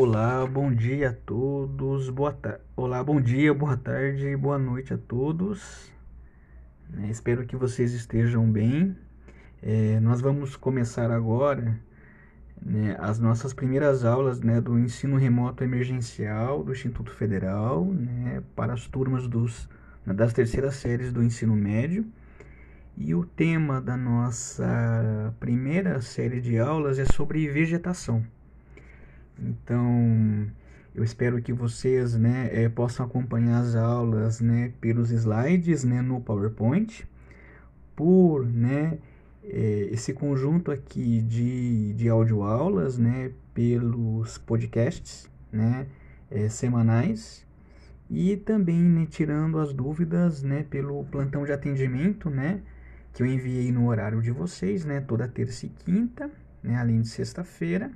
Olá, bom dia a todos. Boa ta... Olá, bom dia, boa tarde, boa noite a todos. É, espero que vocês estejam bem. É, nós vamos começar agora né, as nossas primeiras aulas né, do ensino remoto emergencial do Instituto Federal né, para as turmas dos, né, das terceiras séries do ensino médio. E o tema da nossa primeira série de aulas é sobre vegetação. Então, eu espero que vocês né, é, possam acompanhar as aulas né, pelos slides né, no PowerPoint, por né, é, esse conjunto aqui de, de audioaulas, né, pelos podcasts né, é, semanais. E também né, tirando as dúvidas né, pelo plantão de atendimento né, que eu enviei no horário de vocês, né, toda terça e quinta, né, além de sexta-feira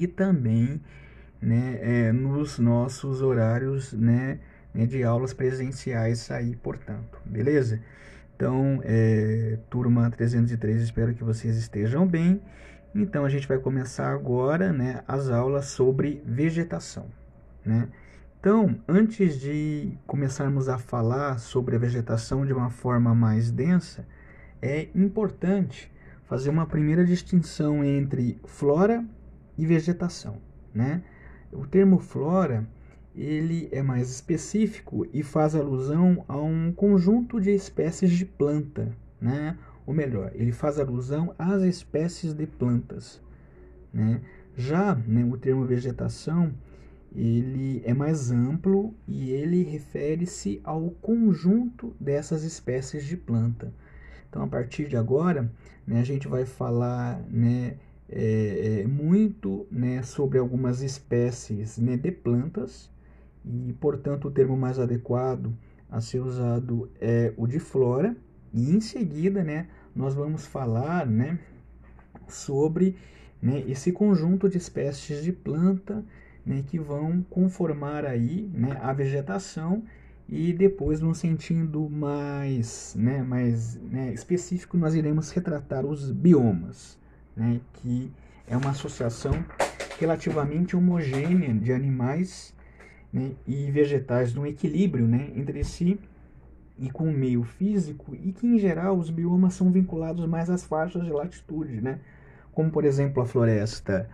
e também né, é, nos nossos horários né, né, de aulas presenciais aí, portanto, beleza? Então, é, turma 303, espero que vocês estejam bem. Então, a gente vai começar agora né, as aulas sobre vegetação. Né? Então, antes de começarmos a falar sobre a vegetação de uma forma mais densa, é importante fazer uma primeira distinção entre flora e vegetação, né? O termo flora ele é mais específico e faz alusão a um conjunto de espécies de planta, né? Ou melhor, ele faz alusão às espécies de plantas, né? Já né, o termo vegetação ele é mais amplo e ele refere-se ao conjunto dessas espécies de planta. Então, a partir de agora, né, a gente vai falar né, é, é, muito né, sobre algumas espécies né, de plantas e, portanto, o termo mais adequado a ser usado é o de flora. E em seguida, né, nós vamos falar né, sobre né, esse conjunto de espécies de planta né, que vão conformar aí né, a vegetação e depois, num sentido mais, né, mais né, específico, nós iremos retratar os biomas né, que é uma associação relativamente homogênea de animais né, e vegetais num equilíbrio né, entre si e com o meio físico e que em geral os biomas são vinculados mais às faixas de latitude, né, como por exemplo a floresta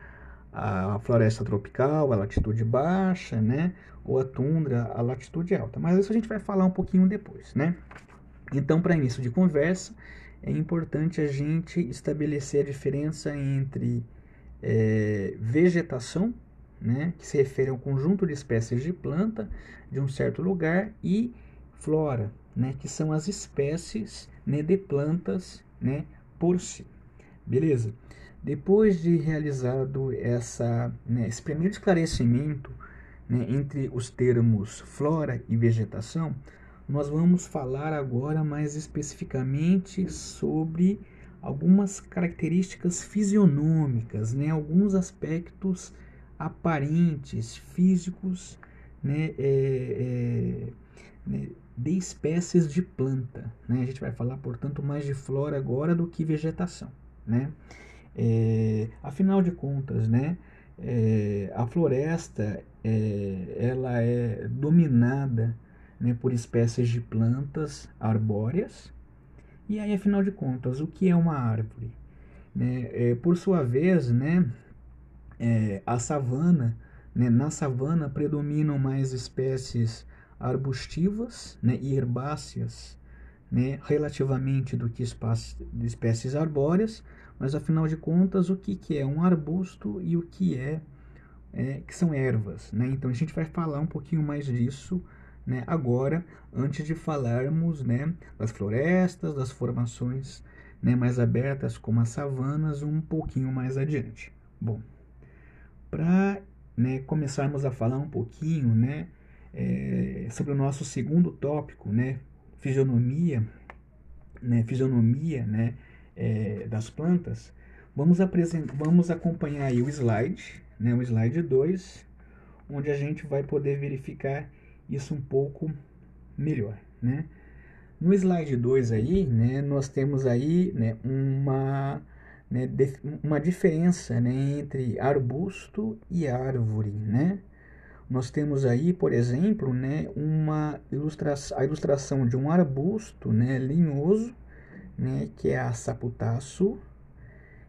a floresta tropical, a latitude baixa, né, ou a tundra, a latitude alta. Mas isso a gente vai falar um pouquinho depois, né? Então, para início de conversa, é importante a gente estabelecer a diferença entre é, vegetação, né, que se refere ao conjunto de espécies de planta de um certo lugar, e flora, né, que são as espécies né, de plantas né, por si. Beleza? Depois de realizado essa, né, esse primeiro esclarecimento né, entre os termos flora e vegetação, nós vamos falar agora mais especificamente sobre algumas características fisionômicas, né, alguns aspectos aparentes, físicos, né, é, é, né, de espécies de planta. Né? A gente vai falar, portanto, mais de flora agora do que vegetação. Né? É, afinal de contas, né, é, a floresta é, ela é dominada né, por espécies de plantas arbóreas. E aí, afinal de contas, o que é uma árvore? Né, é, por sua vez, né, é, a savana, né, na savana predominam mais espécies arbustivas né, e herbáceas né, relativamente do que espécies arbóreas, mas afinal de contas, o que, que é um arbusto e o que é, é que são ervas. Né? Então a gente vai falar um pouquinho mais disso né, agora, antes de falarmos né, das florestas, das formações né, mais abertas, como as savanas, um pouquinho mais adiante. Bom, para né, começarmos a falar um pouquinho né, é, sobre o nosso segundo tópico, né, fisionomia, né, fisionomia né, é, das plantas, vamos, vamos acompanhar o slide, né, o slide 2, onde a gente vai poder verificar isso um pouco melhor, né? No slide 2 aí, né, nós temos aí né, uma, né, uma diferença né, entre arbusto e árvore, né? Nós temos aí, por exemplo, né, uma ilustração, a ilustração de um arbusto né, linhoso, né, que é a saputaço,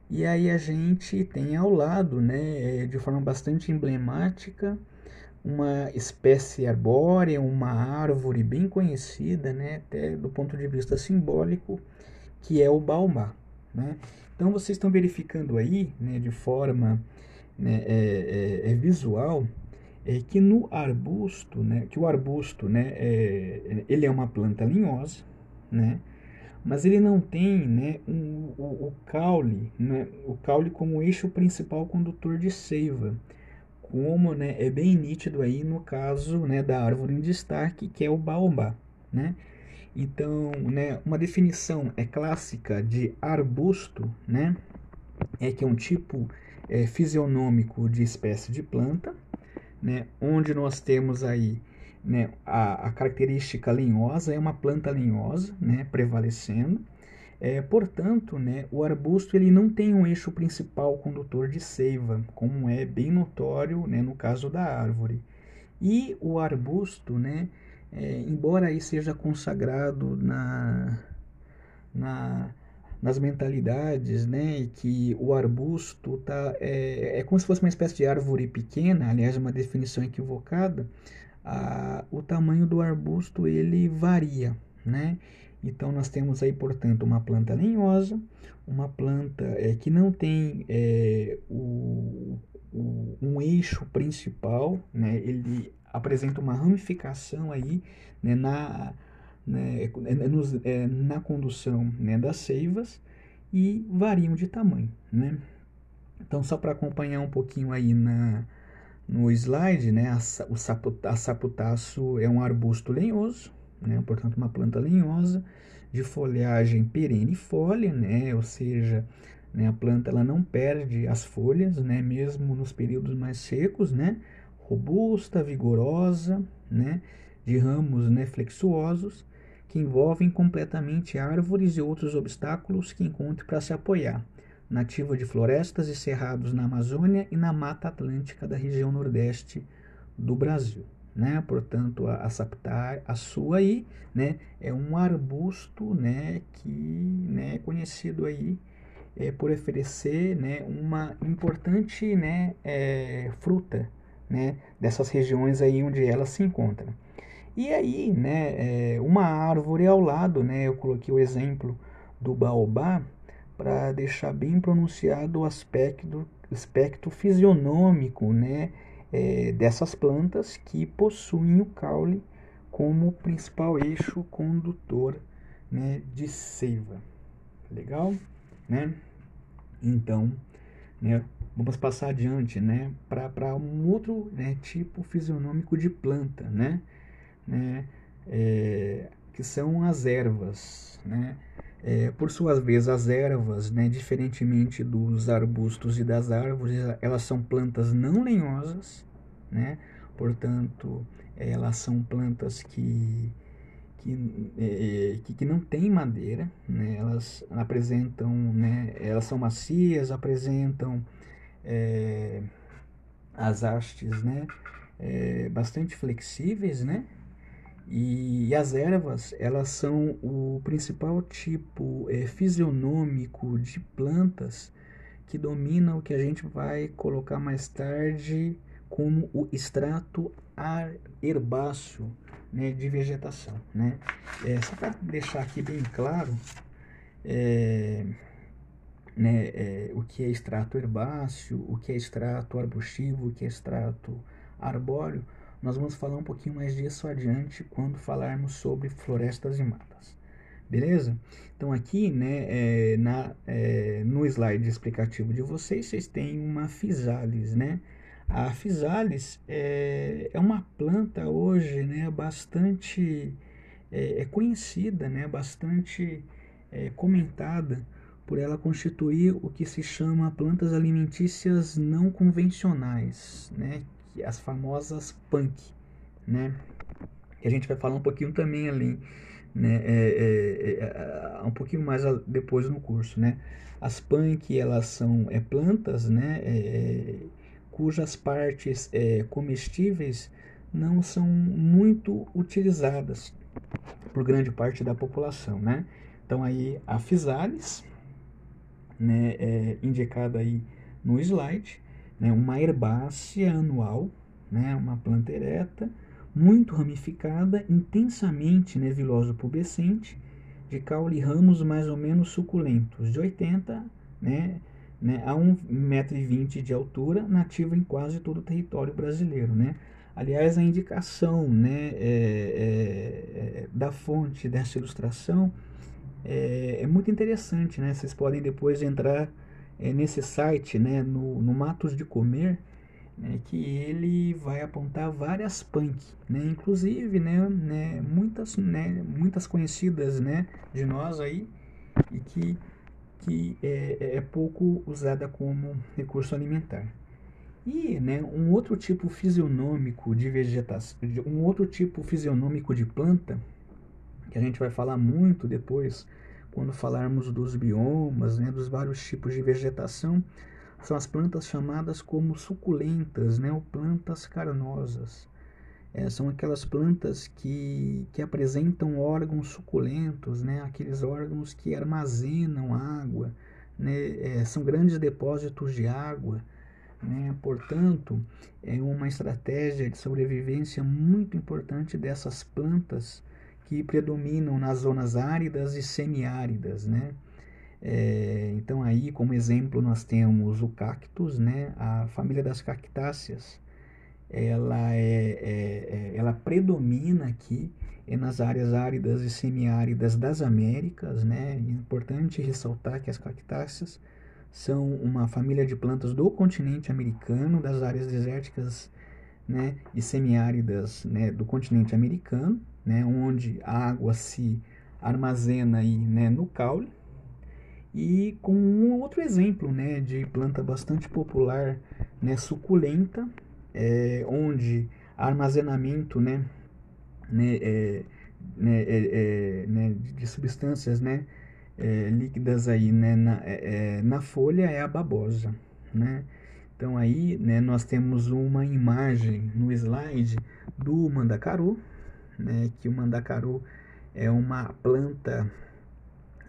e aí a gente tem ao lado, né, de forma bastante emblemática, uma espécie arbórea, uma árvore bem conhecida, né, até do ponto de vista simbólico, que é o baobá. Né? Então vocês estão verificando aí, né, de forma né, é, é, é visual, é que no arbusto, né, que o arbusto, né, é, ele é uma planta linhosa, né, mas ele não tem, né, um, o, o, caule, né, o caule como eixo principal condutor de seiva, como, né, é bem nítido aí no caso, né, da árvore em destaque, que é o baobá, né. Então, né, uma definição é clássica de arbusto, né, é que é um tipo é, fisionômico de espécie de planta, né, onde nós temos aí né, a, a, característica linhosa, é uma planta linhosa né, prevalecendo. É, portanto, né, o arbusto ele não tem um eixo principal condutor de seiva, como é bem notório né, no caso da árvore. E o arbusto, né, é, embora aí seja consagrado na, na nas mentalidades, né, que o arbusto tá, é, é como se fosse uma espécie de árvore pequena, aliás, uma definição equivocada, a, o tamanho do arbusto ele varia, né? Então nós temos aí, portanto, uma planta lenhosa, uma planta é, que não tem é, o, o, um eixo principal, né? Ele apresenta uma ramificação aí né, na né, é, nos, é, na condução né, das seivas e variam de tamanho. Né? Então, só para acompanhar um pouquinho aí na, no slide, né, a, o saputa, a saputaço é um arbusto lenhoso, né, portanto, uma planta lenhosa, de folhagem perennifolia, né, ou seja, né, a planta ela não perde as folhas, né, mesmo nos períodos mais secos, né, robusta, vigorosa, né, de ramos né, flexuosos, que envolvem completamente árvores e outros obstáculos que encontre para se apoiar, nativa de florestas e cerrados na Amazônia e na Mata Atlântica da região nordeste do Brasil. Né? Portanto, a, a saptar, a sua aí, né, é um arbusto, né, que, né, é conhecido aí é, por oferecer, né, uma importante, né, é, fruta, né, dessas regiões aí onde ela se encontra. E aí, né, é, uma árvore ao lado, né, eu coloquei o exemplo do baobá para deixar bem pronunciado o aspecto, aspecto fisionômico, né, é, dessas plantas que possuem o caule como principal eixo condutor, né, de seiva. Legal, né? Então, né, vamos passar adiante, né, para um outro né, tipo fisionômico de planta, né? né, é, que são as ervas. Né? É, por suas vezes, as ervas, né, diferentemente dos arbustos e das árvores, elas são plantas não lenhosas, né? portanto, elas são plantas que, que, é, que, que, não têm madeira, né? elas apresentam, né, elas são macias, apresentam é, as hastes né, é, bastante flexíveis, né? E as ervas, elas são o principal tipo é, fisionômico de plantas que domina o que a gente vai colocar mais tarde como o extrato herbáceo né, de vegetação. Né? É, só para deixar aqui bem claro é, né, é, o que é extrato herbáceo, o que é extrato arbustivo, o que é extrato arbóreo, nós vamos falar um pouquinho mais disso adiante quando falarmos sobre florestas e matas. Beleza? Então aqui, né, é, na, é, no slide explicativo de vocês, vocês têm uma physalis, né? A physalis é, é uma planta hoje, né, bastante é, é conhecida, né, bastante é, comentada por ela constituir o que se chama plantas alimentícias não convencionais, né, as famosas punk, né? E a gente vai falar um pouquinho também ali né, é, é, é, um pouquinho mais depois no curso, né? As punk, elas são é, plantas, né, é, cujas partes é, comestíveis não são muito utilizadas por grande parte da população, né? Então aí a Physalis, né, é indicada aí no slide, né, uma herbácea anual, né, uma planta ereta, muito ramificada, intensamente nevilosa pubescente, de caule e ramos mais ou menos suculentos, de 80 né, né, a 1,20m de altura, nativa em quase todo o território brasileiro. Né? Aliás, a indicação né, é, é, é, da fonte dessa ilustração é, é, muito interessante. Né? Vocês podem depois entrar é, nesse site, né, no, no Matos de Comer, né, que ele vai apontar várias punk, né, inclusive né, né, muitas, né, muitas conhecidas né, de nós aí e que, que é, é, é pouco usada como recurso alimentar. E né, um outro tipo fisionômico de vegetação, um outro tipo fisionômico de planta, que a gente vai falar muito depois quando falarmos dos biomas, né, dos vários tipos de vegetação, são as plantas chamadas como suculentas, né, ou plantas carnosas. É, são aquelas plantas que, que apresentam órgãos suculentos, né, aqueles órgãos que armazenam água, né, é, são grandes depósitos de água. Né, portanto, é uma estratégia de sobrevivência muito importante dessas plantas que predominam nas zonas áridas e semiáridas. Né? É, então aí, como exemplo, nós temos o cactus, né? A família das cactáceas, ela, é, é, é ela predomina aqui nas áreas áridas e semiáridas das Américas, né? É importante ressaltar que as cactáceas são uma família de plantas do continente americano, das áreas desérticas né, e semiáridas né, do continente americano, né, onde a água se armazena aí, né, no caule, e com um outro exemplo né, de planta bastante popular, né, suculenta, é, onde armazenamento né, né, é, né, é, é né, de substâncias né, é, líquidas aí, né, na, é, na folha é a babosa. Né? Então aí né, nós temos uma imagem no slide do mandacaru, né, que o mandacaru é uma planta,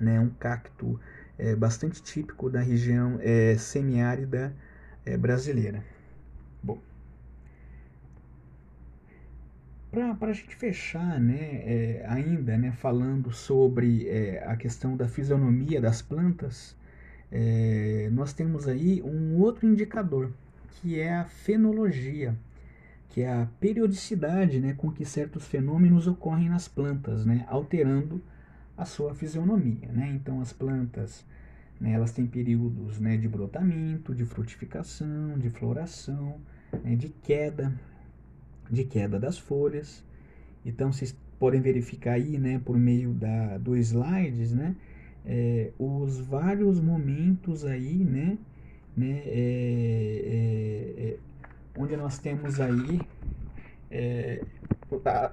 né, um cacto é, bastante típico da região é, semiárida é, brasileira. Bom, para a gente fechar, né, é, ainda né, falando sobre é, a questão da fisionomia das plantas, é, nós temos aí um outro indicador, que é a fenologia, que é a periodicidade né, com que certos fenômenos ocorrem nas plantas, né, alterando a sua fisionomia. Né? Então, as plantas né, elas têm períodos né, de brotamento, de frutificação, de floração, né, de queda, de queda das folhas. Então, vocês podem verificar aí, né, por meio da, do slides, né, é, os vários momentos aí, né, né é, é, é onde nós temos aí é,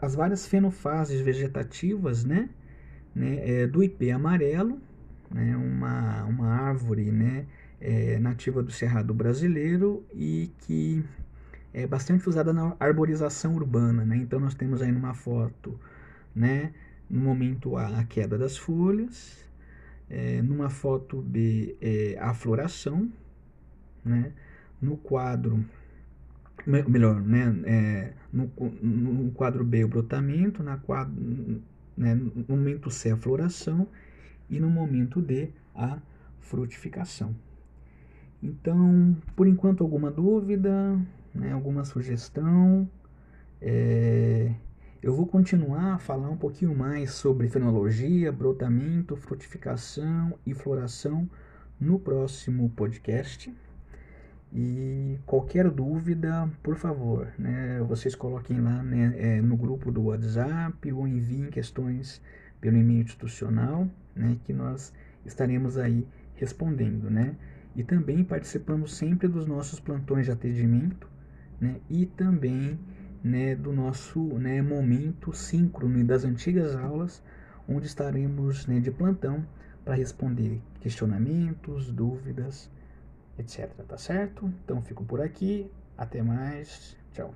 as várias fenofases vegetativas, né, né, é, do IP amarelo, né, uma, uma árvore né, é, nativa do Cerrado brasileiro e que é bastante usada na arborização urbana. Né? Então nós temos aí numa foto, né, no momento A, a queda das folhas, é, numa foto B, é, a floração, né? no quadro melhor, né, é, no, no, quadro B o brotamento, na quadro, né, no momento C a floração e no momento D a frutificação. Então, por enquanto, alguma dúvida, né, alguma sugestão? É, eu vou continuar a falar um pouquinho mais sobre fenologia, brotamento, frutificação e floração no próximo podcast. E qualquer dúvida, por favor, né, vocês coloquem lá né, é, no grupo do WhatsApp ou enviem questões pelo e-mail institucional, né, que nós estaremos aí respondendo, né? E também participamos sempre dos nossos plantões de atendimento, né? E também, né, do nosso, né, momento síncrono das antigas aulas, onde estaremos né, de plantão para responder questionamentos, dúvidas, etc. Tá certo? Então fico por aqui. Até mais. Tchau.